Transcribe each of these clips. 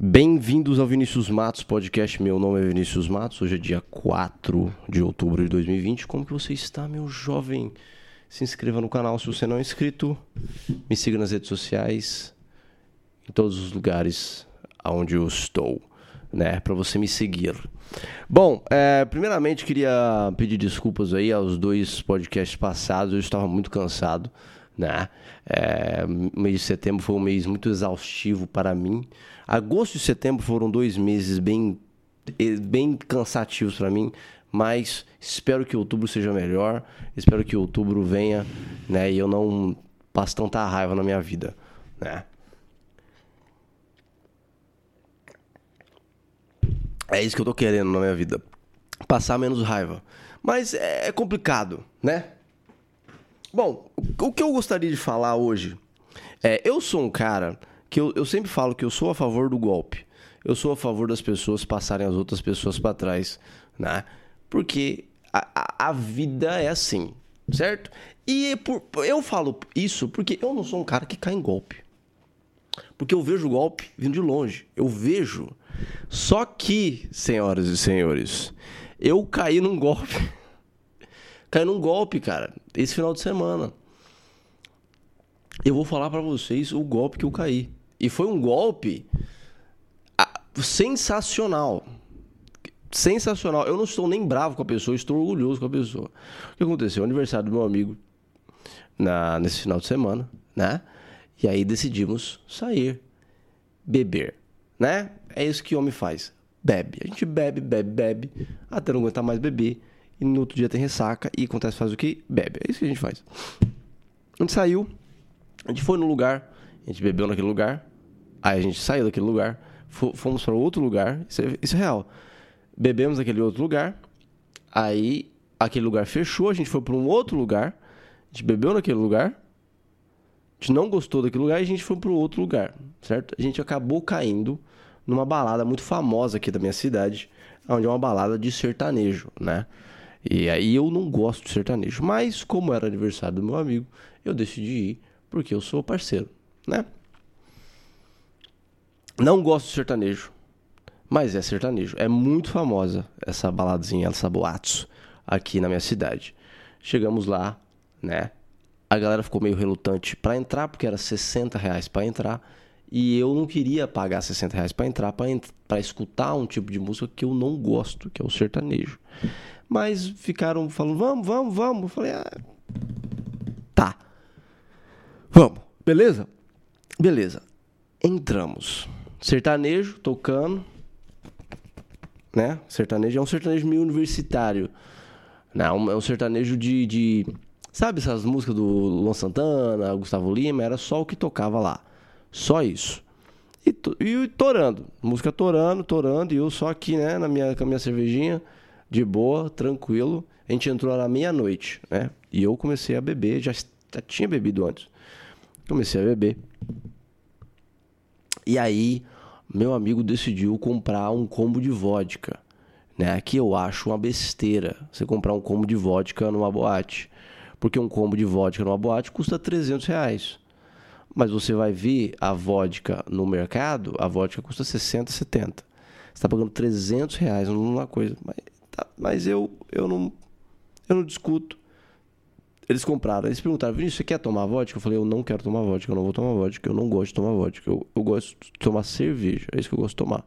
Bem-vindos ao Vinícius Matos Podcast. Meu nome é Vinícius Matos. Hoje é dia 4 de outubro de 2020. Como que você está, meu jovem? Se inscreva no canal se você não é inscrito. Me siga nas redes sociais, em todos os lugares onde eu estou, né? Para você me seguir. Bom, é, primeiramente queria pedir desculpas aí aos dois podcasts passados. Eu estava muito cansado, né? É, o mês de setembro foi um mês muito exaustivo para mim. Agosto e setembro foram dois meses bem, bem cansativos para mim, mas espero que outubro seja melhor. Espero que outubro venha, né? E eu não passe tanta raiva na minha vida, né? É isso que eu tô querendo na minha vida. Passar menos raiva. Mas é complicado, né? Bom, o que eu gostaria de falar hoje é: eu sou um cara que eu, eu sempre falo que eu sou a favor do golpe. Eu sou a favor das pessoas passarem as outras pessoas para trás, né? Porque a, a, vida é assim, certo? E por, eu falo isso porque eu não sou um cara que cai em golpe. Porque eu vejo o golpe vindo de longe. Eu vejo. Só que, senhoras e senhores, eu caí num golpe. caí num golpe, cara, esse final de semana. Eu vou falar para vocês o golpe que eu caí. E foi um golpe sensacional. Sensacional. Eu não estou nem bravo com a pessoa, estou orgulhoso com a pessoa. O que aconteceu? O aniversário do meu amigo na, nesse final de semana, né? E aí decidimos sair, beber, né? É isso que homem faz. Bebe. A gente bebe, bebe, bebe, até não aguentar mais beber. E no outro dia tem ressaca e acontece faz o que? Bebe. É isso que a gente faz. A gente saiu, a gente foi no lugar, a gente bebeu naquele lugar, Aí a gente saiu daquele lugar, fomos para outro lugar, isso é, isso é real. Bebemos naquele outro lugar, aí aquele lugar fechou, a gente foi para um outro lugar, a gente bebeu naquele lugar, a gente não gostou daquele lugar e a gente foi para outro lugar, certo? A gente acabou caindo numa balada muito famosa aqui da minha cidade, onde é uma balada de sertanejo, né? E aí eu não gosto de sertanejo, mas como era aniversário do meu amigo, eu decidi ir porque eu sou parceiro, né? Não gosto de sertanejo, mas é sertanejo. É muito famosa essa baladazinha, essa boatos aqui na minha cidade. Chegamos lá, né? A galera ficou meio relutante para entrar, porque era 60 reais para entrar. E eu não queria pagar 60 reais para entrar, para escutar um tipo de música que eu não gosto, que é o sertanejo. Mas ficaram falando, vamos, vamos, vamos. Eu falei, ah, tá. Vamos, beleza? Beleza. Entramos sertanejo tocando, né? Sertanejo é um sertanejo meio universitário. Não, é um sertanejo de, de. Sabe essas músicas do Luan Santana, Gustavo Lima? Era só o que tocava lá. Só isso. E, e torando. Música torando, torando. E eu só aqui, né? Na minha, com a minha cervejinha, de boa, tranquilo. A gente entrou lá meia-noite, né? E eu comecei a beber. Já, já tinha bebido antes. Comecei a beber. E aí, meu amigo decidiu comprar um combo de vodka. Né? Que eu acho uma besteira você comprar um combo de vodka numa boate. Porque um combo de vodka numa boate custa 300 reais. Mas você vai ver a vodka no mercado, a vodka custa 60, 70. Você está pagando 300 reais numa coisa. Mas, tá, mas eu, eu, não, eu não discuto. Eles compraram. Eles perguntaram, Vinícius, você quer tomar vodka? Eu falei, eu não quero tomar vodka, eu não vou tomar vodka, eu não gosto de tomar vodka. Eu, eu gosto de tomar cerveja, é isso que eu gosto de tomar.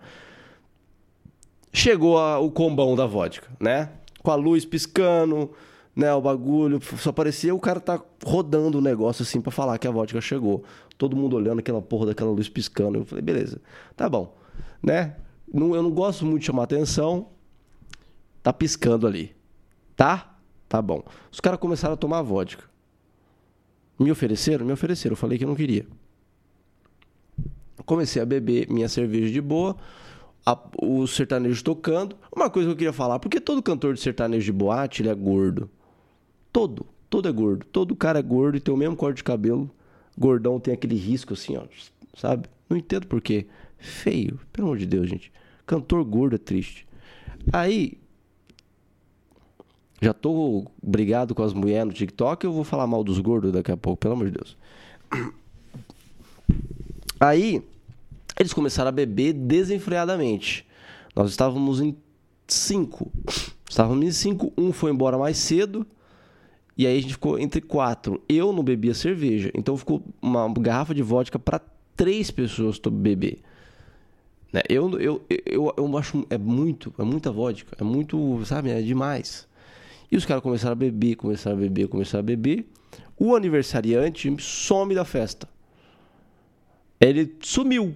Chegou a, o combão da vodka, né? Com a luz piscando, né? O bagulho. Só parecia o cara tá rodando o negócio assim para falar que a vodka chegou. Todo mundo olhando aquela porra daquela luz piscando. Eu falei, beleza, tá bom, né? Não, eu não gosto muito de chamar atenção. Tá piscando ali, tá? Tá bom. Os caras começaram a tomar vodka. Me ofereceram? Me ofereceram. Eu falei que eu não queria. Comecei a beber minha cerveja de boa. A, o sertanejo tocando. Uma coisa que eu queria falar, porque todo cantor de sertanejo de boate, ele é gordo. Todo. Todo é gordo. Todo cara é gordo e tem o mesmo corte de cabelo. Gordão tem aquele risco assim, ó. Sabe? Não entendo por quê. Feio. Pelo amor de Deus, gente. Cantor gordo é triste. Aí, já tô brigado com as mulheres no TikTok, eu vou falar mal dos gordos daqui a pouco, pelo amor de Deus. Aí, Eles começaram a beber desenfreadamente. Nós estávamos em cinco. Estávamos em cinco, um foi embora mais cedo. E aí a gente ficou entre quatro. Eu não bebia cerveja, então ficou uma garrafa de vodka para três pessoas beber. Né? Eu, eu, eu, eu acho é muito, é muita vodka, é muito, sabe, é demais. E os caras começaram a beber, começaram a beber, começaram a beber. O aniversariante some da festa. Ele sumiu,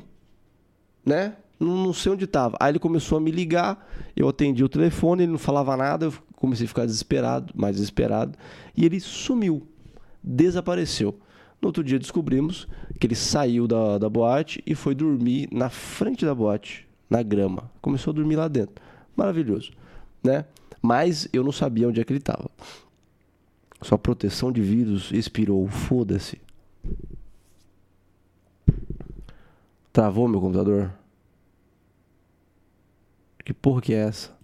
né? Não, sei onde estava. Aí ele começou a me ligar, eu atendi o telefone, ele não falava nada, eu comecei a ficar desesperado, mais desesperado, e ele sumiu, desapareceu. No outro dia descobrimos que ele saiu da, da boate e foi dormir na frente da boate, na grama. Começou a dormir lá dentro. Maravilhoso, né? Mas eu não sabia onde é que ele estava. Sua proteção de vírus expirou. Foda-se. Travou meu computador? Que porra que é essa?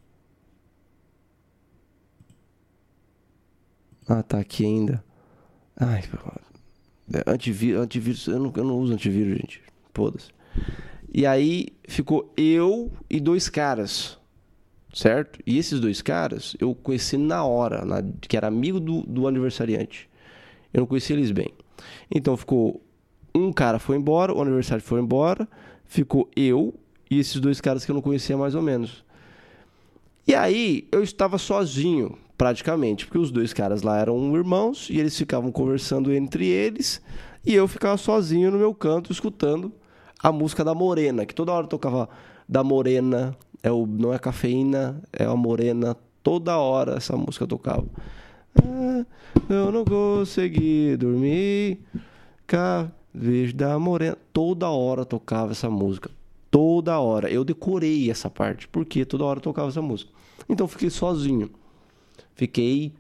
Ah, tá aqui ainda. Ai, é, antivírus, antivírus eu, não, eu não uso antivírus, gente. Foda-se. E aí ficou eu e dois caras, certo? E esses dois caras eu conheci na hora, na, que era amigo do, do aniversariante. Eu não conhecia eles bem. Então ficou um cara foi embora, o aniversário foi embora, ficou eu e esses dois caras que eu não conhecia mais ou menos. E aí eu estava sozinho, praticamente, porque os dois caras lá eram irmãos e eles ficavam conversando entre eles e eu ficava sozinho no meu canto escutando a música da Morena, que toda hora tocava da Morena, é o não é cafeína, é a Morena, toda hora essa música tocava. Ah, eu não consegui dormir, vejo da Morena, toda hora tocava essa música Toda hora. Eu decorei essa parte, porque toda hora tocava essa música. Então fiquei sozinho. Fiquei.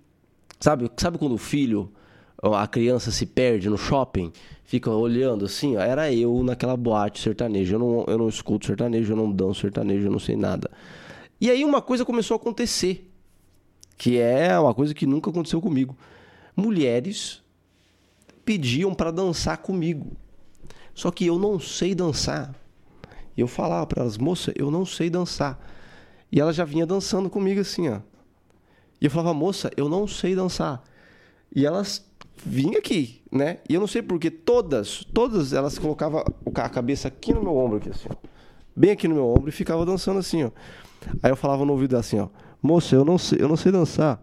Sabe, sabe quando o filho, a criança se perde no shopping? Fica olhando assim, ó, era eu naquela boate sertaneja. Eu não, eu não escuto sertanejo, eu não danço sertanejo, eu não sei nada. E aí uma coisa começou a acontecer, que é uma coisa que nunca aconteceu comigo. Mulheres pediam para dançar comigo. Só que eu não sei dançar. Eu falava para elas, moça, eu não sei dançar. E ela já vinha dançando comigo assim, ó. E eu falava, moça, eu não sei dançar. E elas vinham aqui, né? E eu não sei porque todas, todas elas colocavam a cabeça aqui no meu ombro, aqui assim, ó. Bem aqui no meu ombro e ficava dançando assim, ó. Aí eu falava no ouvido assim, ó. Moça, eu não sei, eu não sei dançar.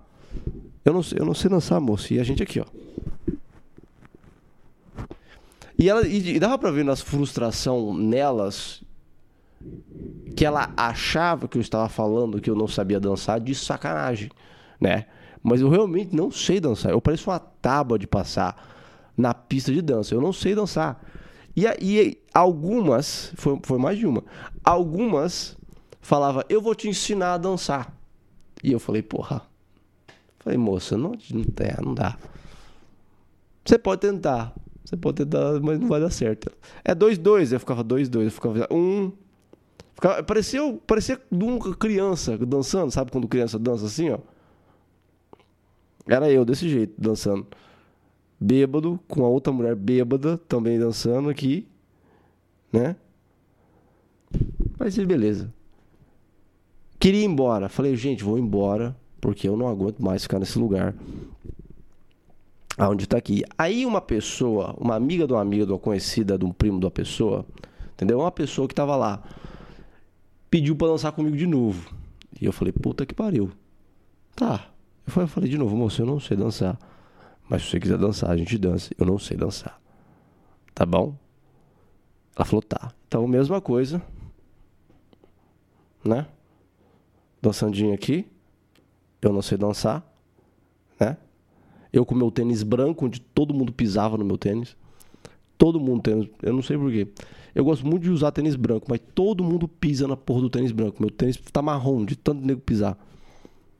Eu não, eu não sei dançar, moça. E a gente aqui, ó. E, ela, e, e dava pra ver nas frustração nelas que ela achava que eu estava falando que eu não sabia dançar de sacanagem, né? Mas eu realmente não sei dançar. Eu pareço uma tábua de passar na pista de dança. Eu não sei dançar. E, e algumas, foi, foi mais de uma, algumas falava, eu vou te ensinar a dançar. E eu falei, porra. Falei, moça, não, não, é, não dá. Você pode tentar. Você pode tentar, mas não vai dar certo. É 2-2. Eu ficava 2-2. Eu ficava um, Ficava, parecia, parecia criança dançando, sabe quando criança dança assim, ó? Era eu desse jeito, dançando. Bêbado, com a outra mulher bêbada também dançando aqui, né? Mas beleza. Queria ir embora. Falei, gente, vou embora, porque eu não aguento mais ficar nesse lugar. Aonde tá aqui. Aí uma pessoa, uma amiga de uma amiga, de uma conhecida, de um primo da pessoa, entendeu? Uma pessoa que tava lá pediu para dançar comigo de novo. E eu falei, puta que pariu. Tá. Eu falei de novo, moço, eu não sei dançar. Mas se você quiser dançar, a gente dança. Eu não sei dançar. Tá bom? Ela falou, tá. Então, mesma coisa. Né? Dançandinho aqui. Eu não sei dançar. Né? Eu com meu tênis branco, onde todo mundo pisava no meu tênis. Todo mundo tem. Eu não sei porquê. Eu gosto muito de usar tênis branco, mas todo mundo pisa na porra do tênis branco. Meu tênis tá marrom de tanto nego pisar.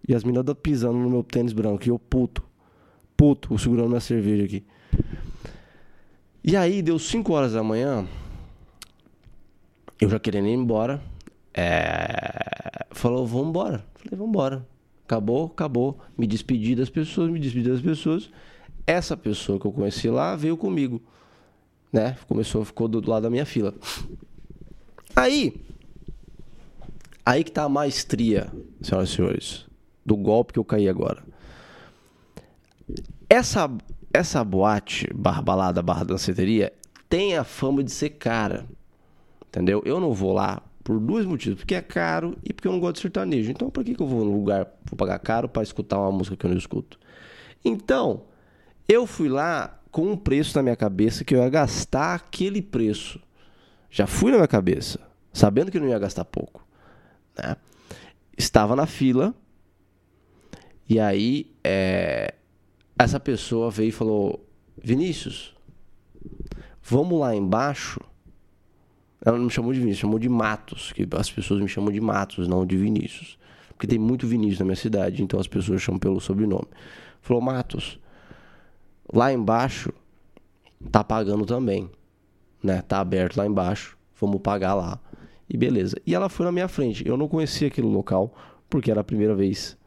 E as meninas pisando no meu tênis branco. E eu puto. Puto, segurando minha cerveja aqui. E aí, deu 5 horas da manhã. Eu já querendo ir embora. É... Falou, vamos embora. Falei, vamos embora. Acabou, acabou. Me despedi das pessoas, me despedi das pessoas. Essa pessoa que eu conheci lá veio comigo né? Começou, ficou do lado da minha fila. Aí, aí que tá a maestria, senhoras e senhores, do golpe que eu caí agora. Essa, essa boate, barra balada, barra danceteria, tem a fama de ser cara. Entendeu? Eu não vou lá por dois motivos. Porque é caro e porque eu não gosto de sertanejo. Então, por que, que eu vou num lugar vou pagar caro para escutar uma música que eu não escuto? Então, eu fui lá com um preço na minha cabeça que eu ia gastar aquele preço. Já fui na minha cabeça, sabendo que eu não ia gastar pouco. Né? Estava na fila. E aí, é, essa pessoa veio e falou: Vinícius, vamos lá embaixo. Ela não me chamou de Vinícius, chamou de Matos, que as pessoas me chamam de Matos, não de Vinícius. Porque tem muito Vinícius na minha cidade, então as pessoas chamam pelo sobrenome. Falou, Matos, lá embaixo tá pagando também, né? Tá aberto lá embaixo, vamos pagar lá. E beleza. E ela foi na minha frente. Eu não conhecia aquele local, porque era a primeira vez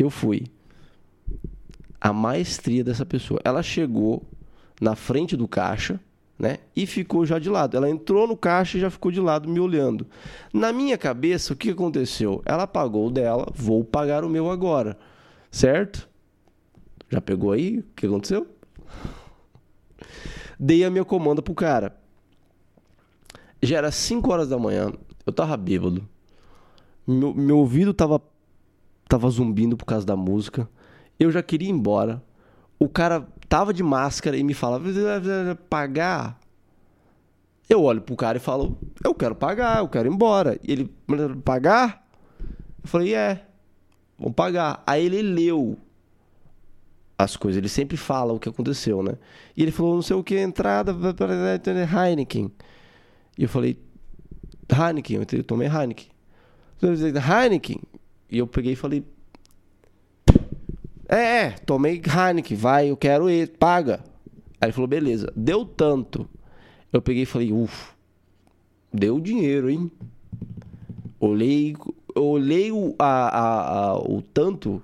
que eu fui. A maestria dessa pessoa. Ela chegou na frente do caixa, né? E ficou já de lado. Ela entrou no caixa e já ficou de lado me olhando. Na minha cabeça, o que aconteceu? Ela pagou o dela, vou pagar o meu agora. Certo? Já pegou aí? O que aconteceu? Dei a minha comanda pro cara. Já era 5 horas da manhã, eu tava bêbado. Meu, meu ouvido tava, tava zumbindo por causa da música. Eu já queria ir embora. O cara tava de máscara e me falava, pagar? Eu olho pro cara e falo, eu quero pagar, eu quero ir embora. E ele, pagar? Eu falei, é, vamos pagar. Aí ele leu as coisas, ele sempre fala o que aconteceu, né? E ele falou, não sei o que, entrada Heineken. E eu falei, Heineken, eu tomei Heineken. Heineken. E eu peguei e falei, é, é, tomei Heineken, vai, eu quero ir, paga. Aí ele falou, beleza. Deu tanto. Eu peguei e falei, ufa, deu dinheiro, hein? Olhei, olhei o, a, a, a, o tanto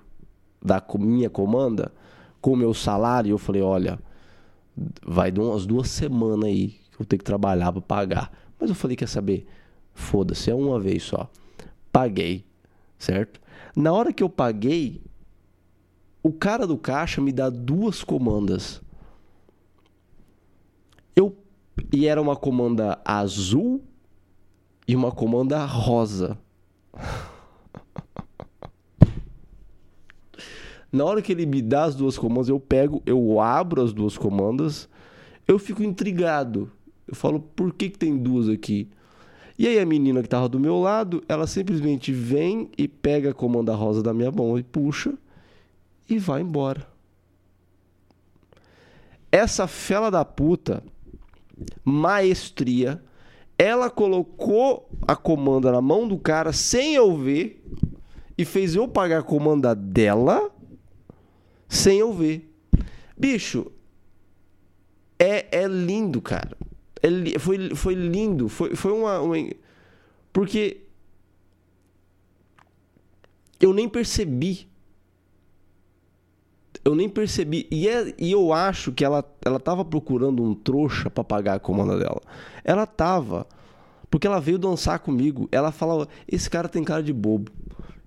da minha comanda com o meu salário. Eu falei, olha, vai de umas duas semanas aí que eu tenho que trabalhar para pagar. Mas eu falei, quer saber? Foda-se, é uma vez só. Paguei, certo? Na hora que eu paguei, o cara do caixa me dá duas comandas. Eu e era uma comanda azul e uma comanda rosa. Na hora que ele me dá as duas comandas, eu pego, eu abro as duas comandas, eu fico intrigado. Eu falo, por que, que tem duas aqui? E aí a menina que tava do meu lado, ela simplesmente vem e pega a comanda rosa da minha mão e puxa e vai embora. Essa fela da puta, maestria, ela colocou a comanda na mão do cara sem eu ver e fez eu pagar a comanda dela sem eu ver. Bicho, é, é lindo, cara. É, foi, foi lindo. Foi, foi uma, uma. Porque eu nem percebi eu nem percebi. E, é, e eu acho que ela, ela tava procurando um trouxa para pagar a comanda dela. Ela tava. Porque ela veio dançar comigo. Ela falava: Esse cara tem cara de bobo.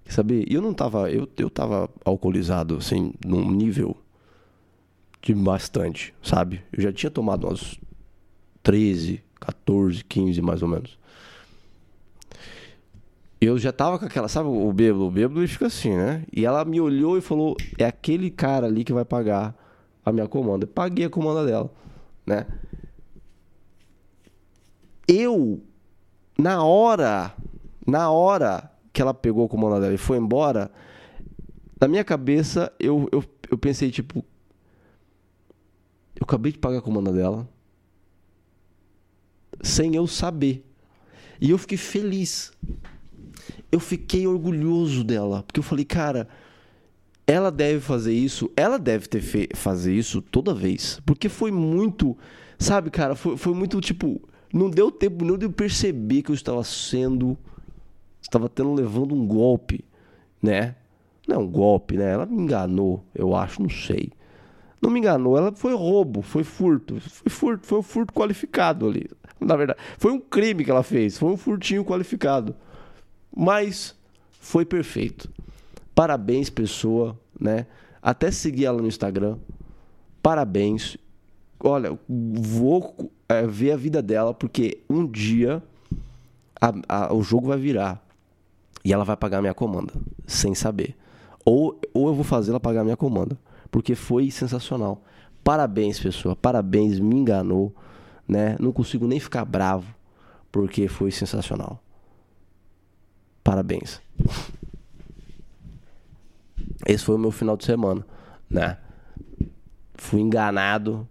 Sabe? E eu não tava. Eu, eu tava alcoolizado, assim, num nível de bastante, sabe? Eu já tinha tomado umas 13, 14, 15 mais ou menos eu já tava com aquela, sabe o bêbado? O bêbado ele fica assim, né? E ela me olhou e falou: é aquele cara ali que vai pagar a minha comanda. Eu paguei a comanda dela, né? Eu, na hora, na hora que ela pegou a comanda dela e foi embora, na minha cabeça eu, eu, eu pensei, tipo, eu acabei de pagar a comanda dela sem eu saber. E eu fiquei feliz eu fiquei orgulhoso dela, porque eu falei, cara, ela deve fazer isso, ela deve ter fe fazer isso toda vez, porque foi muito, sabe, cara, foi, foi muito tipo, não deu tempo não de eu perceber que eu estava sendo, estava tendo levando um golpe, né? Não é um golpe, né? Ela me enganou, eu acho, não sei. Não me enganou, ela foi roubo, foi furto, foi furto, foi um furto qualificado ali. Na verdade, foi um crime que ela fez, foi um furtinho qualificado. Mas foi perfeito. Parabéns, pessoa, né? Até seguir ela no Instagram. Parabéns. Olha, vou é, ver a vida dela, porque um dia a, a, o jogo vai virar. E ela vai pagar minha comanda, sem saber. Ou, ou eu vou fazer ela pagar minha comanda. Porque foi sensacional. Parabéns, pessoa. Parabéns, me enganou. Né? Não consigo nem ficar bravo. Porque foi sensacional. Parabéns. Esse foi o meu final de semana, né? Fui enganado,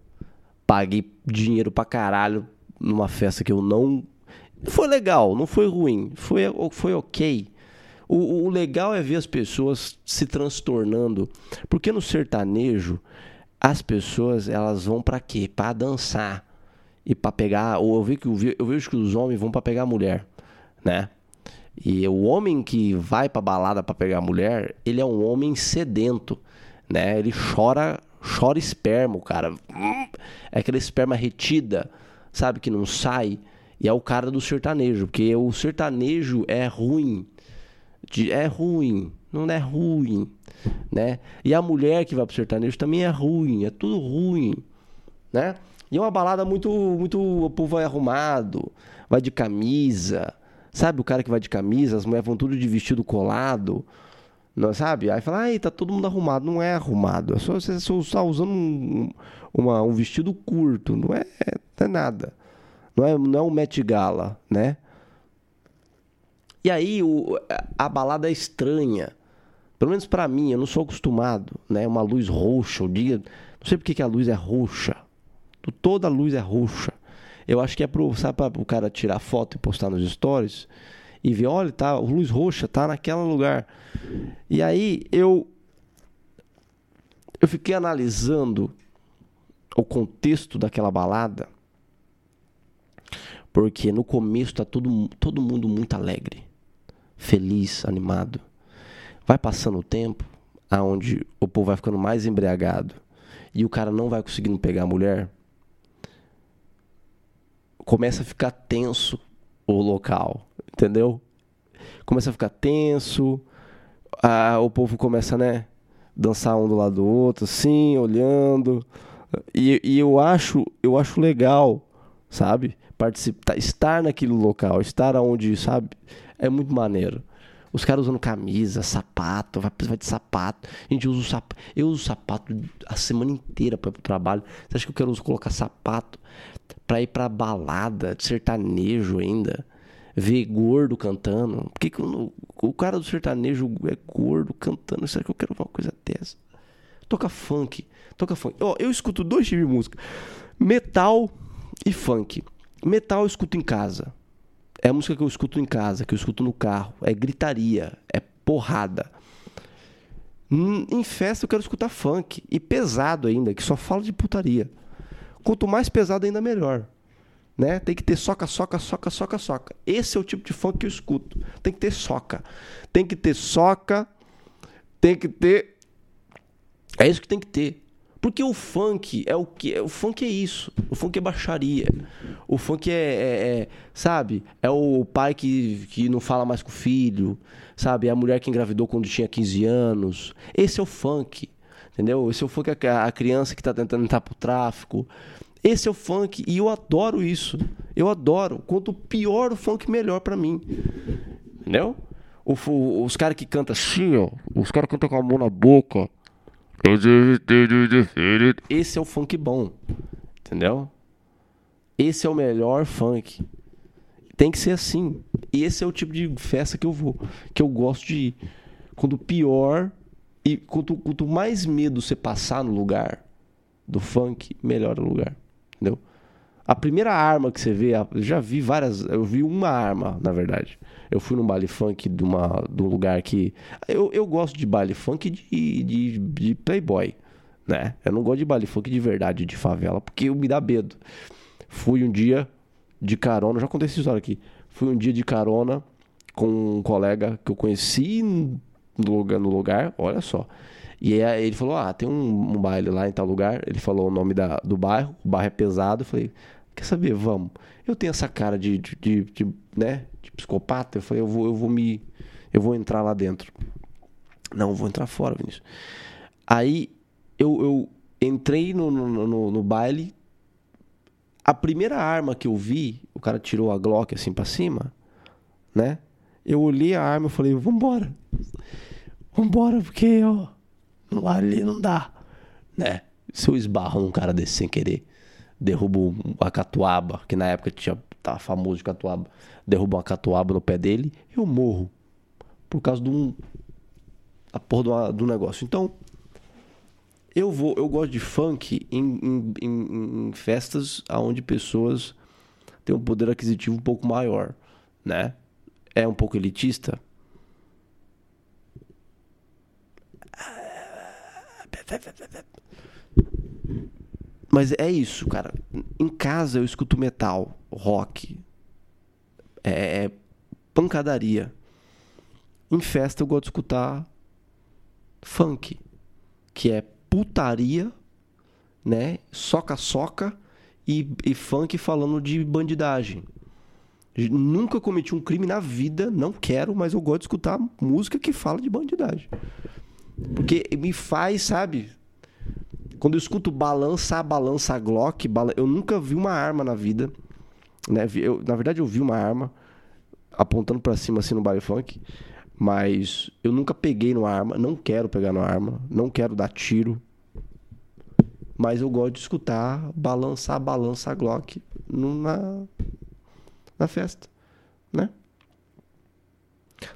paguei dinheiro pra caralho numa festa que eu não. Foi legal, não foi ruim, foi, foi ok. O, o legal é ver as pessoas se transtornando, porque no sertanejo as pessoas elas vão para quê? Para dançar e para pegar. Ou eu vejo que eu vejo que os homens vão para pegar a mulher, né? E o homem que vai pra balada para pegar a mulher, ele é um homem sedento, né? Ele chora, chora esperma, cara. É aquela esperma retida, sabe, que não sai. E é o cara do sertanejo, porque o sertanejo é ruim. É ruim, não é ruim, né? E a mulher que vai pro sertanejo também é ruim, é tudo ruim, né? E é uma balada muito, muito, o povo vai arrumado, vai de camisa, Sabe o cara que vai de camisa, as mulheres vão tudo de vestido colado, não sabe? Aí fala, ai, tá todo mundo arrumado. Não é arrumado, é só você só está usando um, uma, um vestido curto, não é, não é nada. Não é, não é um Met Gala, né? E aí o, a balada é estranha. Pelo menos para mim, eu não sou acostumado, né? Uma luz roxa, o dia, não sei porque que a luz é roxa. Toda a luz é roxa. Eu acho que é pro, sabe, para o cara tirar foto e postar nos stories e ver, olha, tá, o luz roxa tá naquele lugar. E aí eu eu fiquei analisando o contexto daquela balada, porque no começo tá todo, todo mundo muito alegre, feliz, animado. Vai passando o tempo, aonde o povo vai ficando mais embriagado e o cara não vai conseguindo pegar a mulher, começa a ficar tenso o local, entendeu? Começa a ficar tenso, a, o povo começa, né, dançar um do lado do outro, assim, olhando. E, e eu acho, eu acho legal, sabe? Participar, estar naquele local, estar onde, sabe? É muito maneiro. Os caras usando camisa, sapato, vai, vai de sapato. A gente usa o sapato. Eu uso sapato a semana inteira para ir pro trabalho. Você acha que eu quero usar, colocar sapato pra ir pra balada, de sertanejo ainda? Ver gordo cantando? Por que, que o, o cara do sertanejo é gordo cantando? Será que eu quero uma coisa dessa? Toca funk. Toca funk. Ó, eu escuto dois tipos de música: metal e funk. Metal eu escuto em casa. É a música que eu escuto em casa, que eu escuto no carro. É gritaria, é porrada. Em festa eu quero escutar funk. E pesado ainda, que só fala de putaria. Quanto mais pesado, ainda melhor. Né? Tem que ter soca, soca, soca, soca, soca. Esse é o tipo de funk que eu escuto. Tem que ter soca. Tem que ter soca. Tem que ter. É isso que tem que ter. Porque o funk é o que? O funk é isso. O funk é baixaria. O funk é, é, é, sabe? É o pai que, que não fala mais com o filho, sabe? É a mulher que engravidou quando tinha 15 anos. Esse é o funk, entendeu? Esse é o funk, a, a criança que tá tentando entrar pro tráfico. Esse é o funk e eu adoro isso. Eu adoro. Quanto pior o funk, melhor para mim. Entendeu? O, os caras que cantam assim, ó. Os caras cantam com a mão na boca. Esse é o funk bom, entendeu? Esse é o melhor funk. Tem que ser assim. Esse é o tipo de festa que eu vou, que eu gosto de ir. Quando pior e quanto, quanto mais medo você passar no lugar do funk, melhor o lugar, entendeu? A primeira arma que você vê, eu já vi várias, eu vi uma arma, na verdade. Eu fui num baile funk de, uma, de um lugar que. Eu, eu gosto de baile funk de, de, de playboy, né? Eu não gosto de baile funk de verdade, de favela, porque me dá medo. Fui um dia de carona, já contei essa história aqui. Fui um dia de carona com um colega que eu conheci no lugar, no lugar olha só. E aí ele falou: Ah, tem um, um baile lá em tal lugar. Ele falou o nome da, do bairro, o bairro é pesado. Eu falei: Quer saber? Vamos. Eu tenho essa cara de, de, de, de né, psicopata. Eu falei: eu vou, eu vou me. Eu vou entrar lá dentro. Não, vou entrar fora, Vinícius. Aí eu, eu entrei no, no, no, no baile. A primeira arma que eu vi, o cara tirou a Glock assim pra cima, né? Eu olhei a arma e falei: Vambora. Vambora, porque, ó. Ali não dá, né? Se eu esbarro num cara desse sem querer, derrubo a catuaba, que na época tinha, tava famoso de catuaba, derrubo uma catuaba no pé dele, eu morro. Por causa de um. a porra negócio. Então, eu vou, eu gosto de funk em, em, em, em festas onde pessoas têm um poder aquisitivo um pouco maior, né? É um pouco elitista, Mas é isso, cara. Em casa eu escuto metal, rock, é, é pancadaria. Em festa eu gosto de escutar funk, que é putaria, né? Soca-soca e, e funk falando de bandidagem. Nunca cometi um crime na vida, não quero, mas eu gosto de escutar música que fala de bandidagem. Porque me faz, sabe? Quando eu escuto balança, balança Glock, eu nunca vi uma arma na vida. Né? Eu, na verdade, eu vi uma arma apontando para cima assim no baile funk. Mas eu nunca peguei numa arma, não quero pegar numa arma, não quero dar tiro. Mas eu gosto de escutar balançar, balança Glock na, na festa, né?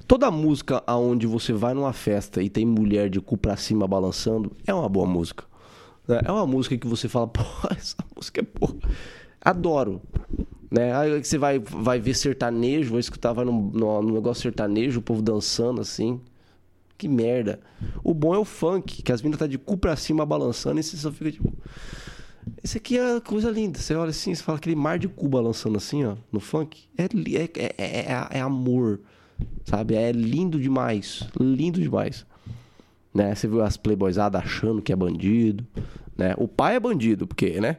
Toda música aonde você vai numa festa e tem mulher de cu pra cima balançando é uma boa música. Né? É uma música que você fala, pô, essa música é boa. Adoro. Né? Aí você vai, vai ver sertanejo, vai escutar, vai no negócio sertanejo, o povo dançando assim. Que merda. O bom é o funk, que as minas tá de cu pra cima balançando e você só fica tipo. Esse aqui é coisa linda. Você olha assim, você fala aquele mar de cu balançando assim, ó, no funk. É, é, é, é, é amor. Sabe? É lindo demais. Lindo demais. Né? Você viu as playboysadas achando que é bandido. Né? O pai é bandido, porque, né?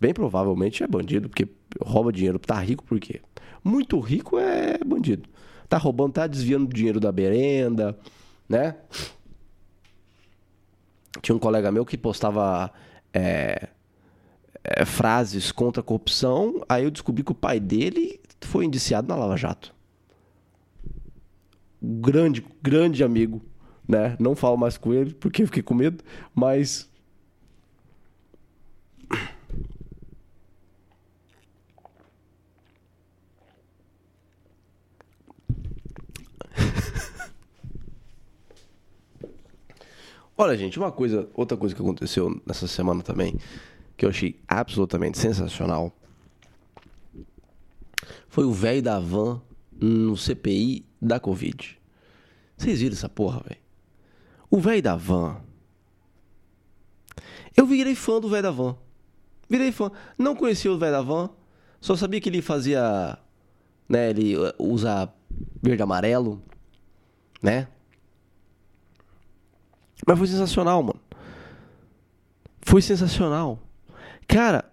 Bem provavelmente é bandido, porque rouba dinheiro. Tá rico por quê? Muito rico é bandido. Tá roubando, tá desviando dinheiro da berenda, né? Tinha um colega meu que postava é, é, frases contra a corrupção. Aí eu descobri que o pai dele foi indiciado na Lava Jato grande, grande amigo, né? Não falo mais com ele porque fiquei com medo, mas Olha, gente, uma coisa, outra coisa que aconteceu nessa semana também, que eu achei absolutamente sensacional, foi o velho da van no CPI da Covid. Vocês viram essa porra, velho? O velho da van. Eu virei fã do velho da van. Virei fã. Não conhecia o velho da van. Só sabia que ele fazia. Né? Ele uh, usa verde amarelo. Né? Mas foi sensacional, mano. Foi sensacional. Cara,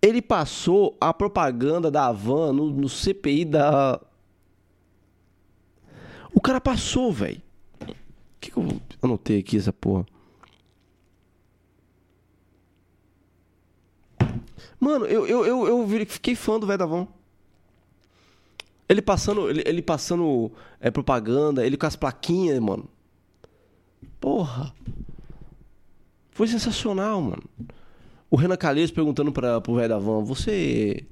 ele passou a propaganda da Van no, no CPI da. O cara passou, velho. Que, que eu anotei aqui essa porra? Mano, eu, eu, eu, eu fiquei fã do velho da Van. Ele passando, ele, ele passando é, propaganda, ele com as plaquinhas, mano. Porra. Foi sensacional, mano. O Renan Calheiros perguntando para pro velho você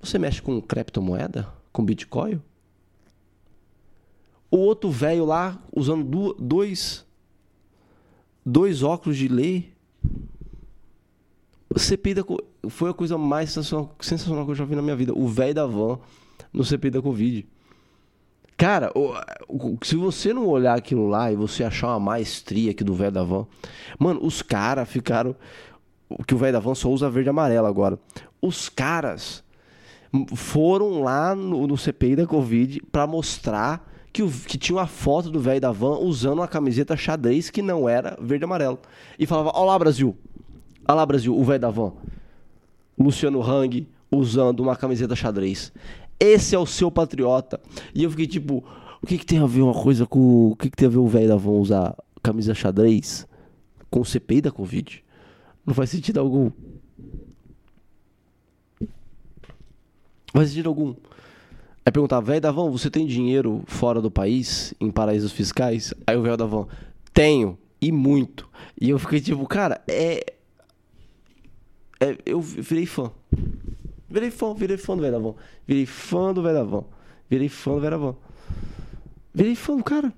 você mexe com criptomoeda? Com Bitcoin? O outro velho lá usando dois dois óculos de lei. CPI da, foi a coisa mais sensacional, sensacional que eu já vi na minha vida. O velho da van no CPI da Covid. Cara, se você não olhar aquilo lá e você achar uma maestria aqui do velho da van, mano, os caras ficaram. Que o velho da van só usa verde e amarelo agora. Os caras foram lá no, no CPI da Covid para mostrar que, que tinha uma foto do velho da van usando uma camiseta xadrez que não era verde e amarelo. E falava: Olha lá, Brasil. Olha lá, Brasil, o velho da van. Luciano Hang usando uma camiseta xadrez. Esse é o seu patriota. E eu fiquei tipo: O que, que tem a ver uma coisa com. O que, que tem a ver o velho da van usar camisa xadrez com o CPI da Covid? Não faz sentido algum. Não faz sentido algum. Aí perguntar, velho Davão, você tem dinheiro fora do país, em paraísos fiscais? Aí o velho Davão, tenho, e muito. E eu fiquei tipo, cara, é. é eu virei fã. Virei fã, virei fã do velho Davão. Virei fã do velho Davão. Virei fã do velho Davão. Virei fã do cara.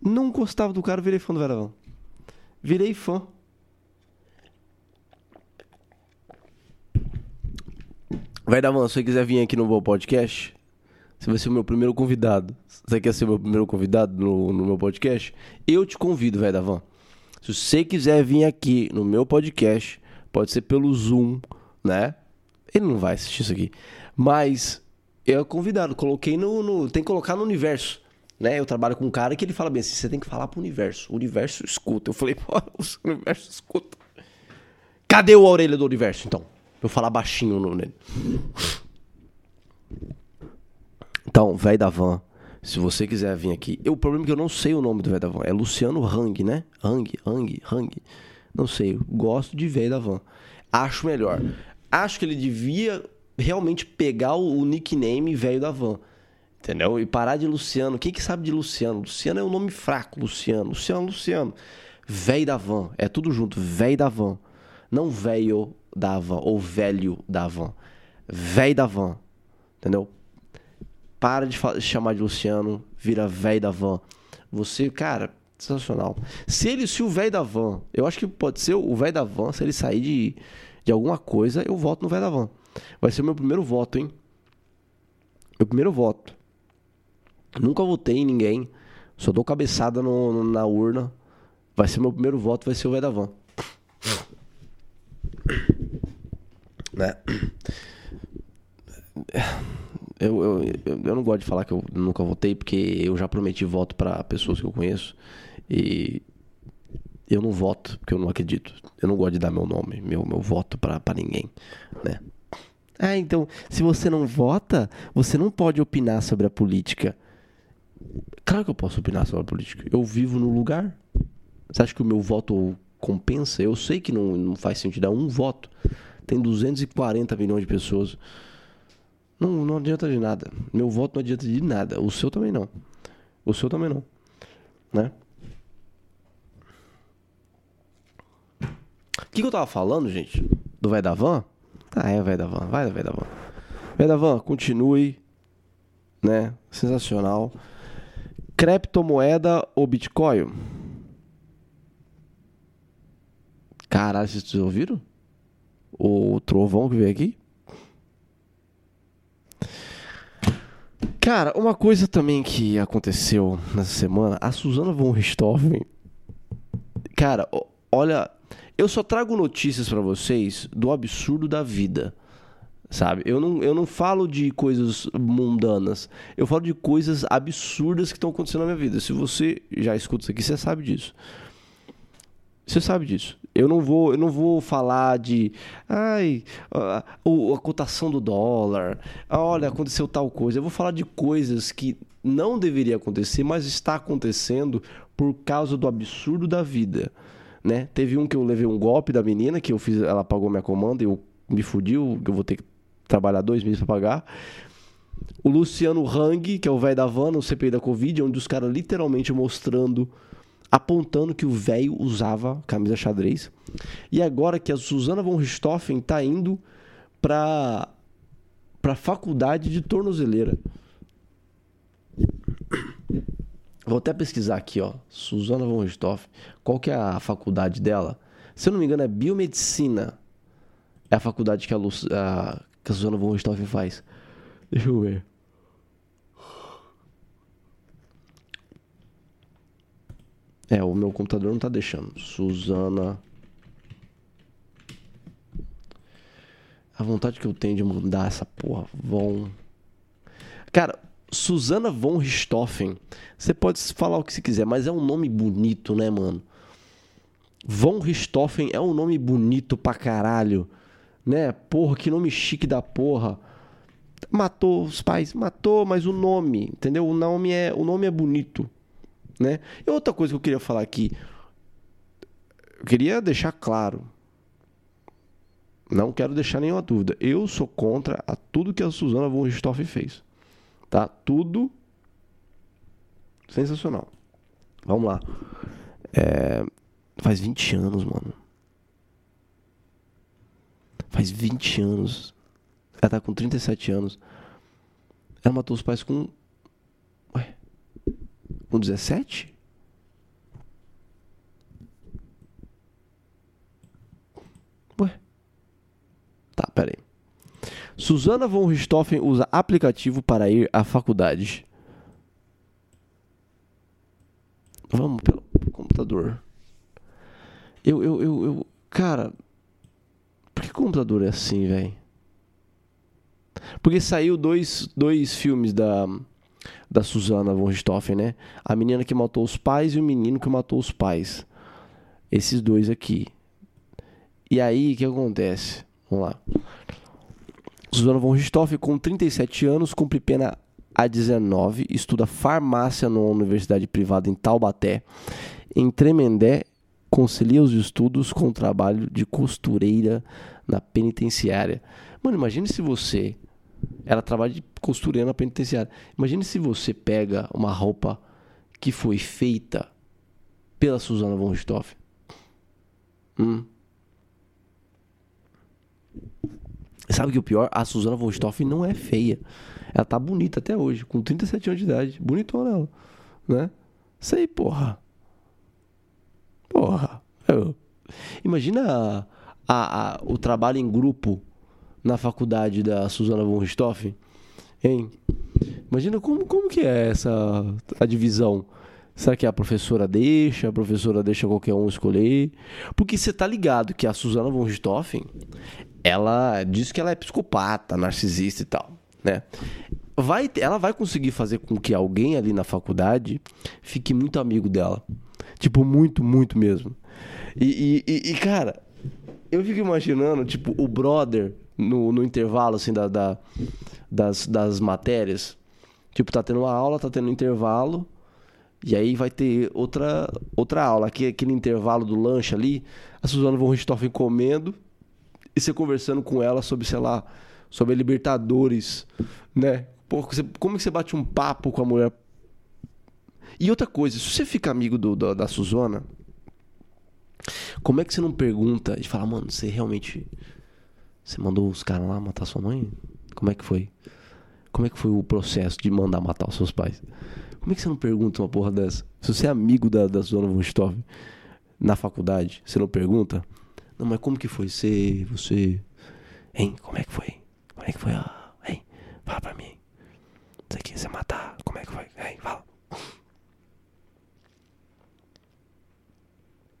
Não gostava do cara, virei fã do velho Davão. Virei fã. Vai dar, se você quiser vir aqui no meu podcast, você vai ser o meu primeiro convidado. Você quer ser o meu primeiro convidado no, no meu podcast? Eu te convido, velho Davan. Se você quiser vir aqui no meu podcast, pode ser pelo Zoom, né? Ele não vai assistir isso aqui. Mas eu convidado, coloquei no, no, Tem que colocar no universo. Né? Eu trabalho com um cara que ele fala bem assim: você tem que falar pro universo. O universo escuta. Eu falei, pô, o universo escuta. Cadê a orelha do universo, então? Eu falar baixinho no. Então, velho da van, se você quiser vir aqui. Eu, o problema é que eu não sei o nome do velho da van. É Luciano Hang, né? Hang, Hang, Hang. Não sei. Gosto de velho da van. Acho melhor. Acho que ele devia realmente pegar o, nickname velho da van. Entendeu? E parar de Luciano. Quem que sabe de Luciano? Luciano é um nome fraco. Luciano, Luciano, Luciano. Velho da van. É tudo junto. Velho da van. Não velho da van ou velho da van. Velho da van. Entendeu? Para de chamar de Luciano, vira velho da van. Você, cara, sensacional. Se ele, se o velho da van, eu acho que pode ser o velho da van, se ele sair de, de alguma coisa, eu voto no velho da van. Vai ser o meu primeiro voto, hein? Meu primeiro voto. Nunca votei em ninguém. Só dou cabeçada no, no, na urna. Vai ser meu primeiro voto, vai ser o velho da van. né? Eu, eu, eu, não gosto de falar que eu nunca votei, porque eu já prometi voto para pessoas que eu conheço. E eu não voto, porque eu não acredito. Eu não gosto de dar meu nome, meu, meu voto para ninguém, né? Ah, então, se você não vota, você não pode opinar sobre a política. Claro que eu posso opinar sobre a política. Eu vivo no lugar. Você acha que o meu voto compensa? Eu sei que não, não faz sentido dar um voto. Tem 240 milhões de pessoas. Não, não adianta de nada. Meu voto não adianta de nada. O seu também não. O seu também não. Né? O que, que eu tava falando, gente? Do vai da van? Ah, é, vai da van. Vai, vai da van. Vai da van, continue. Né? Sensacional. Criptomoeda ou Bitcoin? Caralho, vocês ouviram? O trovão que veio aqui? Cara, uma coisa também que aconteceu nessa semana, a Suzana von Richthofen. Cara, olha, eu só trago notícias para vocês do absurdo da vida. Sabe? Eu não, eu não falo de coisas mundanas. Eu falo de coisas absurdas que estão acontecendo na minha vida. Se você já escuta isso aqui, você sabe disso. Você sabe disso. Eu não vou, eu não vou falar de, ai, a, a cotação do dólar. Olha, aconteceu tal coisa. Eu vou falar de coisas que não deveria acontecer, mas está acontecendo por causa do absurdo da vida, né? Teve um que eu levei um golpe da menina que eu fiz, ela pagou minha comanda, eu me fudi, eu vou ter que trabalhar dois meses para pagar. O Luciano Hang, que é o velho da van, no CPI da Covid, onde os caras literalmente mostrando apontando que o velho usava camisa xadrez. E agora que a Susana von Richthofen está indo para para faculdade de tornozeleira. Vou até pesquisar aqui, ó, Susana von Richthofen. Qual que é a faculdade dela? Se eu não me engano é biomedicina. É a faculdade que a, Lu, a, que a Susana von Richthofen faz. Deixa eu ver. É, o meu computador não tá deixando. Suzana. A vontade que eu tenho de mudar essa porra. Vão. Cara, Susana von Richthofen. Você pode falar o que você quiser, mas é um nome bonito, né, mano? Von Richthofen é um nome bonito pra caralho, né? Porra, que nome chique da porra. Matou os pais, matou, mas o nome, entendeu? O nome é, o nome é bonito, né? E outra coisa que eu queria falar aqui, eu queria deixar claro, não quero deixar nenhuma dúvida. Eu sou contra a tudo que a Suzana von Richthofen fez. Tá? Tudo sensacional. Vamos lá. É... Faz 20 anos, mano. Faz 20 anos. Ela tá com 37 anos. Ela matou os pais com. Com 17? Ué? Tá, pera aí. Susana von Richthofen usa aplicativo para ir à faculdade. Vamos pelo computador. Eu, eu, eu, eu. Cara. Por que computador é assim, velho? Porque saiu dois, dois filmes da, da Susana von Richthofen, né? A menina que matou os pais e o menino que matou os pais. Esses dois aqui. E aí, o que acontece? Vamos lá. Susana von Richthofen, com 37 anos, cumpre pena a 19, estuda farmácia numa universidade privada em Taubaté. Em Tremendé, concilia os estudos com o trabalho de costureira na penitenciária. Mano, imagine se você. Ela trabalha de costureira na penitenciária. Imagine se você pega uma roupa que foi feita pela Susana von Richthofen. Hum. Sabe que o pior? A Susana von Richthofen não é feia. Ela tá bonita até hoje, com 37 anos de idade. Bonitona ela, né? Sei, porra. Porra. Eu... Imagina a, a, a, o trabalho em grupo na faculdade da Susana von Richthofen, hein? Imagina como, como que é essa a divisão. Será que a professora deixa? A professora deixa qualquer um escolher? Porque você tá ligado que a Susana von Richthofen, ela diz que ela é psicopata, narcisista e tal, né? Vai, ela vai conseguir fazer com que alguém ali na faculdade fique muito amigo dela. Tipo, muito, muito mesmo. E, e, e cara, eu fico imaginando, tipo, o brother no, no intervalo, assim, da, da, das, das matérias. Tipo, tá tendo uma aula, tá tendo um intervalo. E aí vai ter outra, outra aula. Aqui, aquele intervalo do lanche ali, a Suzana von Richthofen comendo e você conversando com ela sobre, sei lá, sobre Libertadores, né? Pô, você, como que você bate um papo com a mulher? E outra coisa, se você fica amigo do, do, da Suzana, como é que você não pergunta e fala, mano, você realmente. Você mandou os caras lá matar sua mãe? Como é que foi? Como é que foi o processo de mandar matar os seus pais? Como é que você não pergunta uma porra dessa? Se você é amigo da, da Suzana von Stoff na faculdade, você não pergunta? Não, mas como que foi ser você? Hein? Como é que foi? Como é que foi? Ah, hein? Fala pra mim. Você quis você matar? Como é que foi? Hein? Fala.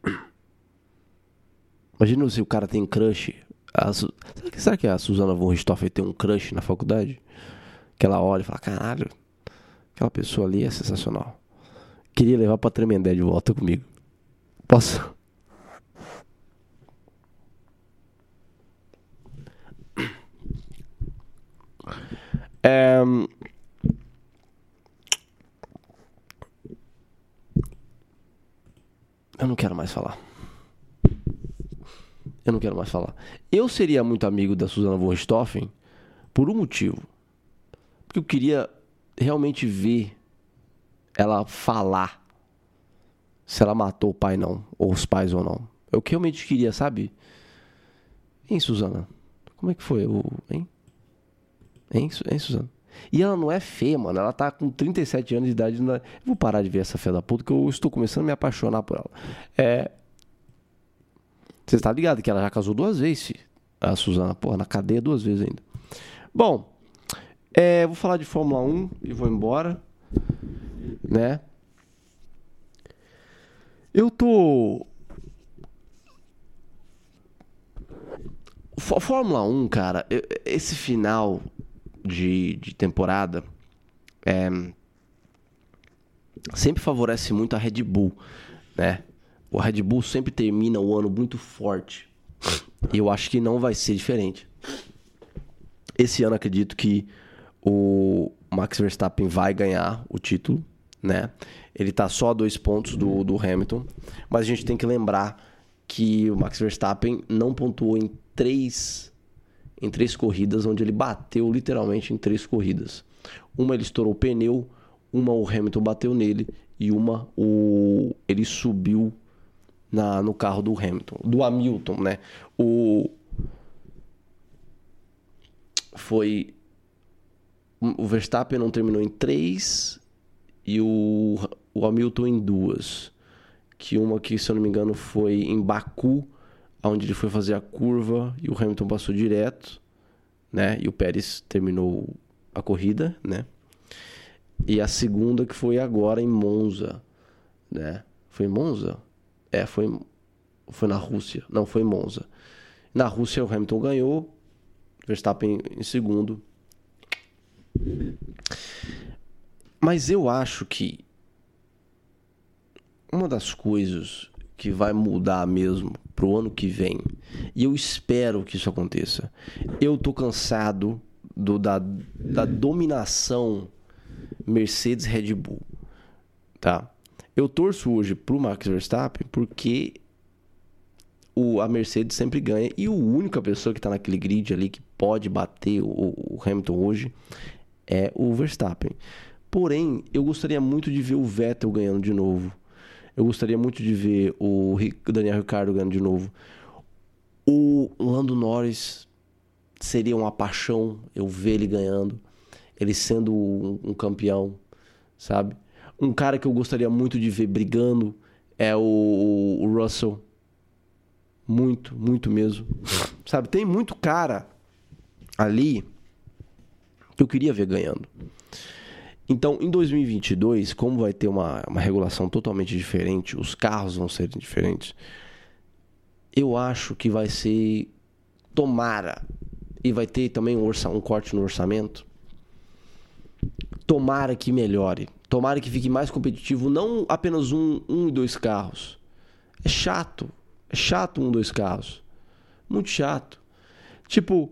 Imagina se o cara tem crush. Será, que, será que a Susana von Richthofen tem um crush na faculdade? Que ela olha e fala: caralho, aquela pessoa ali é sensacional. Queria levar pra Tremendé de volta comigo. Posso? É... Eu não quero mais falar. Eu não quero mais falar. Eu seria muito amigo da Susana von Richthofen por um motivo. Porque eu queria realmente ver ela falar se ela matou o pai não, ou os pais ou não. Eu realmente queria, sabe? Hein, Suzana? Como é que foi? O... Hein? Hein, hein, Suzana? E ela não é feia, mano. Ela tá com 37 anos de idade. É... Eu vou parar de ver essa fé da puta, que eu estou começando a me apaixonar por ela. É. Você está ligado que ela já casou duas vezes, filho. A Suzana, porra, na cadeia duas vezes ainda. Bom, é, vou falar de Fórmula 1 e vou embora. Né? Eu tô. Fórmula 1, cara, esse final de, de temporada é, sempre favorece muito a Red Bull, né? O Red Bull sempre termina o ano muito forte. E eu acho que não vai ser diferente. Esse ano acredito que o Max Verstappen vai ganhar o título, né? Ele tá só a dois pontos do, do Hamilton, mas a gente tem que lembrar que o Max Verstappen não pontuou em três em três corridas, onde ele bateu literalmente em três corridas. Uma ele estourou o pneu, uma o Hamilton bateu nele e uma o ele subiu na, no carro do Hamilton, do Hamilton, né? O foi o Verstappen não terminou em três e o, o Hamilton em duas. Que uma que, se eu não me engano, foi em Baku, onde ele foi fazer a curva e o Hamilton passou direto, né? E o Pérez terminou a corrida, né? E a segunda que foi agora em Monza, né? Foi em Monza? É, foi, foi na Rússia. Não, foi em Monza. Na Rússia o Hamilton ganhou, Verstappen em segundo. Mas eu acho que uma das coisas que vai mudar mesmo pro ano que vem, e eu espero que isso aconteça. Eu tô cansado do, da, da dominação Mercedes Red Bull, tá? Eu torço hoje pro Max Verstappen porque o, a Mercedes sempre ganha e a única pessoa que está naquele grid ali que pode bater o, o Hamilton hoje é o Verstappen. Porém, eu gostaria muito de ver o Vettel ganhando de novo. Eu gostaria muito de ver o Daniel Ricciardo ganhando de novo. O Lando Norris seria uma paixão eu ver ele ganhando, ele sendo um campeão, sabe? Um cara que eu gostaria muito de ver brigando é o, o Russell. Muito, muito mesmo. Sabe, tem muito cara ali que eu queria ver ganhando. Então, em 2022, como vai ter uma, uma regulação totalmente diferente, os carros vão ser diferentes, eu acho que vai ser. Tomara. E vai ter também um, orça, um corte no orçamento. Tomara que melhore. Tomara que fique mais competitivo. Não apenas um, um e dois carros. É chato. É chato um, dois carros. Muito chato. Tipo,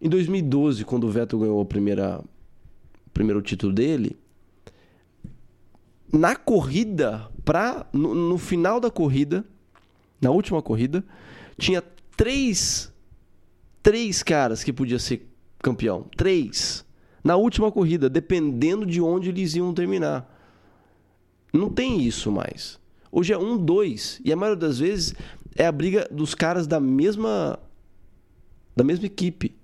em 2012, quando o Vettel ganhou a primeira, o primeiro título dele, na corrida, pra, no, no, final da corrida, na última corrida, tinha três, três caras que podia ser campeão. Três. Na última corrida, dependendo de onde eles iam terminar. Não tem isso mais. Hoje é um, dois. E a maioria das vezes é a briga dos caras da mesma da mesma equipe.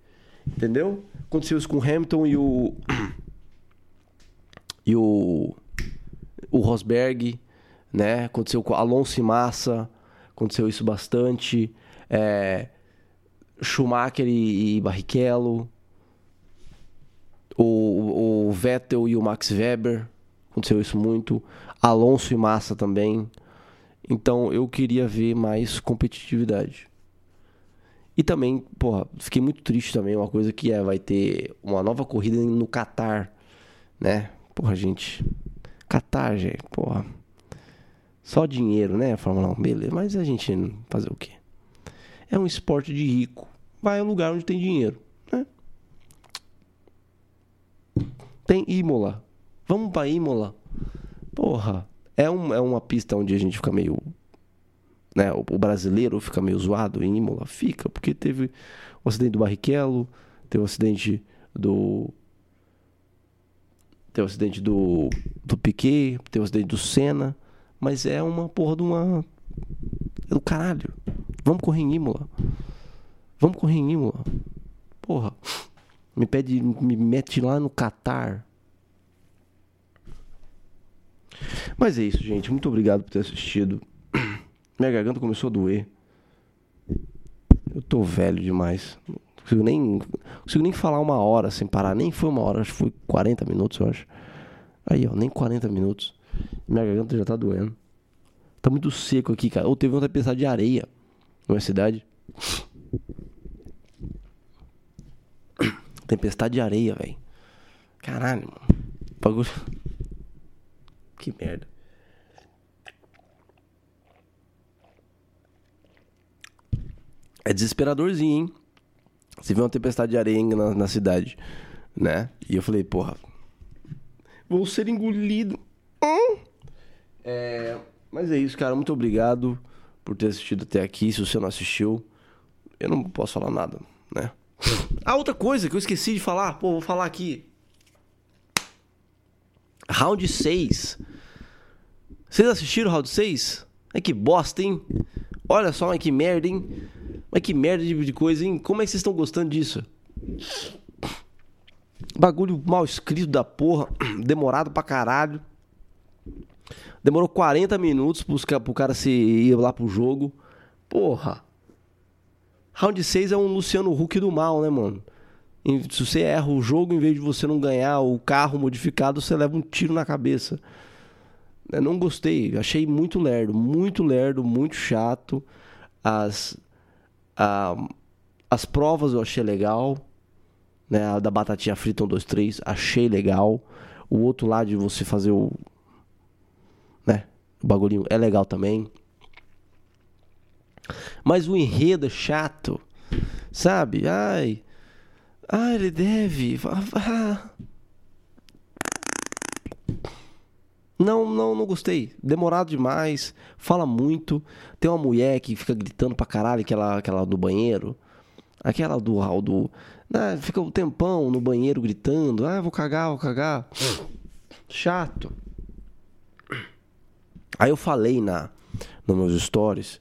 Entendeu? Aconteceu isso com o Hamilton e o. E o. O Rosberg, né? Aconteceu com Alonso e Massa. Aconteceu isso bastante. É, Schumacher e, e Barrichello. O, o Vettel e o Max Weber. Aconteceu isso muito. Alonso e Massa também. Então eu queria ver mais competitividade. E também, porra, fiquei muito triste também, uma coisa que é, vai ter uma nova corrida no Qatar, né? Porra, gente. Qatar, gente, porra. Só dinheiro, né? Fórmula 1, beleza. Mas a gente fazer o quê? É um esporte de rico. Vai ao lugar onde tem dinheiro? Tem Imola. Vamos pra Imola. Porra. É, um, é uma pista onde a gente fica meio né, o, brasileiro fica meio zoado em Imola? Fica, porque teve o acidente do Barrichello, teve o acidente do. Teve o acidente do, do Piquet, teve o acidente do Senna, mas é uma porra de uma. É do caralho. Vamos correr em Imola. Vamos correr em Imola. Porra. Me pede, me mete lá no Catar. Mas é isso, gente. Muito obrigado por ter assistido. Minha garganta começou a doer. Eu tô velho demais. Não consigo nem, não consigo nem falar uma hora sem parar. Nem foi uma hora, acho que foi 40 minutos, eu acho. Aí, ó, nem 40 minutos. Minha garganta já tá doendo. Tá muito seco aqui, cara. Ou teve uma tempestade de areia na minha cidade. Tempestade de areia, velho. Caralho, mano. Bagulho. Que merda. É desesperadorzinho, hein? Você vê uma tempestade de areia na, na cidade, né? E eu falei, porra, vou ser engolido. Hum? É, mas é isso, cara. Muito obrigado por ter assistido até aqui. Se você não assistiu, eu não posso falar nada, né? Ah, outra coisa que eu esqueci de falar, pô, vou falar aqui. Round 6. Vocês assistiram round 6? É que bosta, hein? Olha só, mas que merda, hein? Mas que merda de coisa, hein? Como é que vocês estão gostando disso? Bagulho mal escrito da porra, demorado pra caralho. Demorou 40 minutos pro cara se ir lá pro jogo. Porra. Round 6 é um Luciano Huck do mal, né, mano? Se você erra o jogo, em vez de você não ganhar o carro modificado, você leva um tiro na cabeça. Eu não gostei, achei muito lerdo, muito lerdo, muito chato. As, a, as provas eu achei legal, né? A da batatinha frita 1, 2, 3, achei legal. O outro lado de você fazer o. Né? O bagulhinho é legal também. Mas o enredo é chato, sabe? Ai. Ah, ele deve. Não, não, não gostei. Demorado demais. Fala muito. Tem uma mulher que fica gritando pra caralho, aquela, aquela do banheiro. Aquela do do Né, fica um tempão no banheiro gritando. Ah, vou cagar, vou cagar. Chato. Aí eu falei na nos meus stories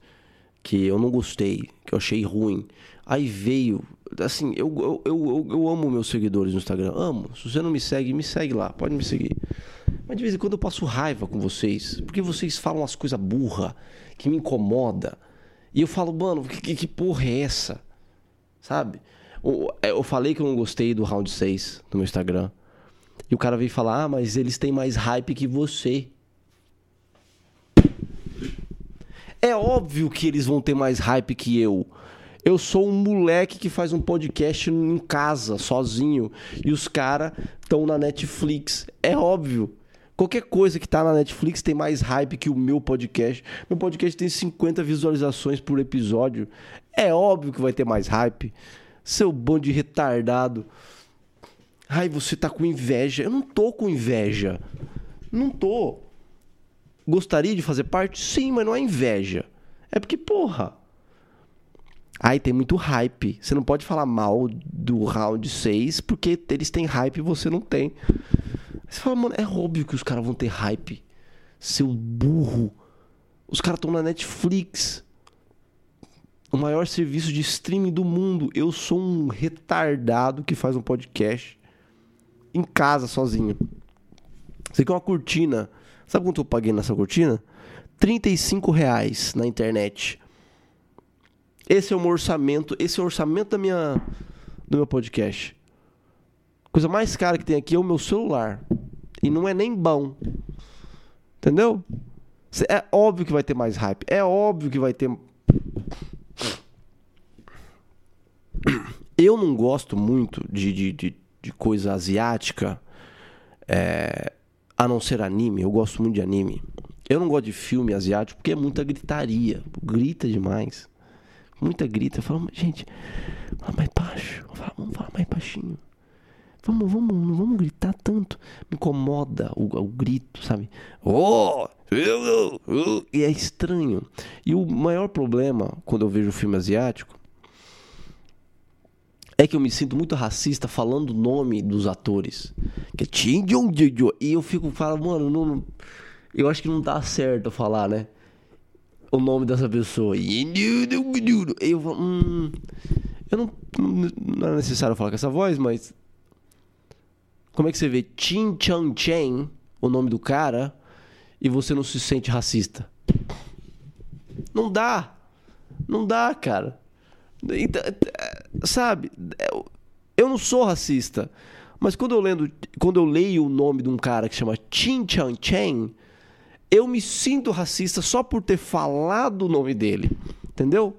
que eu não gostei, que eu achei ruim. Aí veio, assim, eu, eu, eu, eu amo meus seguidores no Instagram, amo. Se você não me segue, me segue lá, pode me seguir. Mas de vez em quando eu passo raiva com vocês, porque vocês falam umas coisas burra que me incomoda. E eu falo, mano, que, que porra é essa? Sabe? É, eu falei que eu não gostei do round 6 no meu Instagram. E o cara veio falar, ah, mas eles têm mais hype que você. É óbvio que eles vão ter mais hype que eu. Eu sou um moleque que faz um podcast em casa, sozinho. E os caras estão na Netflix. É óbvio. Qualquer coisa que tá na Netflix tem mais hype que o meu podcast. Meu podcast tem 50 visualizações por episódio. É óbvio que vai ter mais hype. Seu bando de retardado. Ai, você tá com inveja. Eu não tô com inveja. Não tô. Gostaria de fazer parte? Sim, mas não é inveja. É porque, porra. Ai, tem muito hype. Você não pode falar mal do round 6 porque eles têm hype e você não tem. Você fala, mano, é óbvio que os caras vão ter hype. Seu burro. Os caras estão na Netflix. O maior serviço de streaming do mundo. Eu sou um retardado que faz um podcast em casa sozinho. Você quer uma cortina Sabe quanto eu paguei nessa cortina? 35 reais na internet. Esse é o meu orçamento, esse é o orçamento da minha, do meu podcast. Coisa mais cara que tem aqui é o meu celular. E não é nem bom. Entendeu? É óbvio que vai ter mais hype. É óbvio que vai ter. Eu não gosto muito de, de, de, de coisa asiática. É, a não ser anime, eu gosto muito de anime. Eu não gosto de filme asiático porque é muita gritaria. Grita demais. Muita grita. Eu falo, gente, fala mais baixo. Vamos falar mais baixinho. Vamos, vamos, não vamos gritar tanto. Me incomoda o, o grito, sabe? Oh! E é estranho. E o maior problema quando eu vejo filme asiático é que eu me sinto muito racista falando o nome dos atores. Que é Chin Jong E eu fico falando, mano, não, eu acho que não dá certo falar, né? O nome dessa pessoa. E eu falo, hum, eu não, não é necessário falar com essa voz, mas como é que você vê Chin Chang Chen, o nome do cara, e você não se sente racista? Não dá. Não dá, cara. Então, sabe, eu não sou racista, mas quando eu, lendo, quando eu leio o nome de um cara que chama Chin Chan Chen, eu me sinto racista só por ter falado o nome dele, entendeu?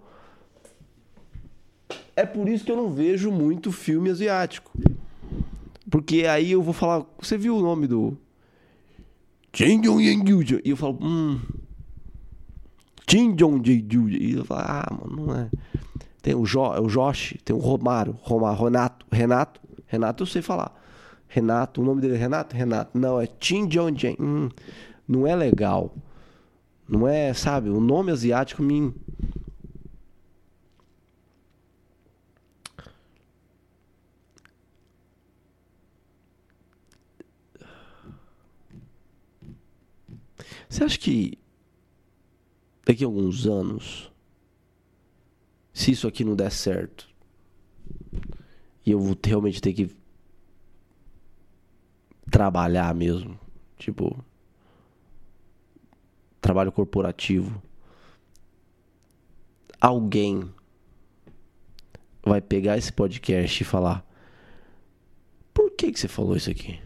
É por isso que eu não vejo muito filme asiático. Porque aí eu vou falar. Você viu o nome do. E eu falo, hum. E eu falo, ah, mano, não é. Tem o, jo, o Josh, tem o Romário, Romário, Renato, Renato, Renato eu sei falar. Renato, o nome dele é Renato? Renato. Não, é Tim Jong hum, não é legal. Não é, sabe, o nome asiático me. Você acha que daqui a alguns anos, se isso aqui não der certo, e eu vou realmente ter que trabalhar mesmo, tipo, trabalho corporativo, alguém vai pegar esse podcast e falar: por que, que você falou isso aqui?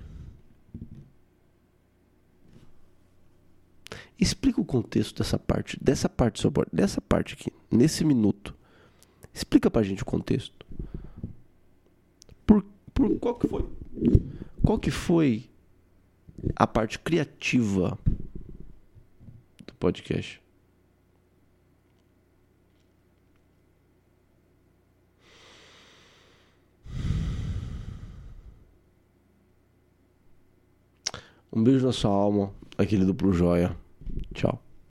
Explica o contexto dessa parte, dessa parte dessa parte aqui, nesse minuto. Explica pra gente o contexto. Por, por qual que foi? Qual que foi a parte criativa do podcast? Um beijo na sua alma, aquele duplo joia. Tchau.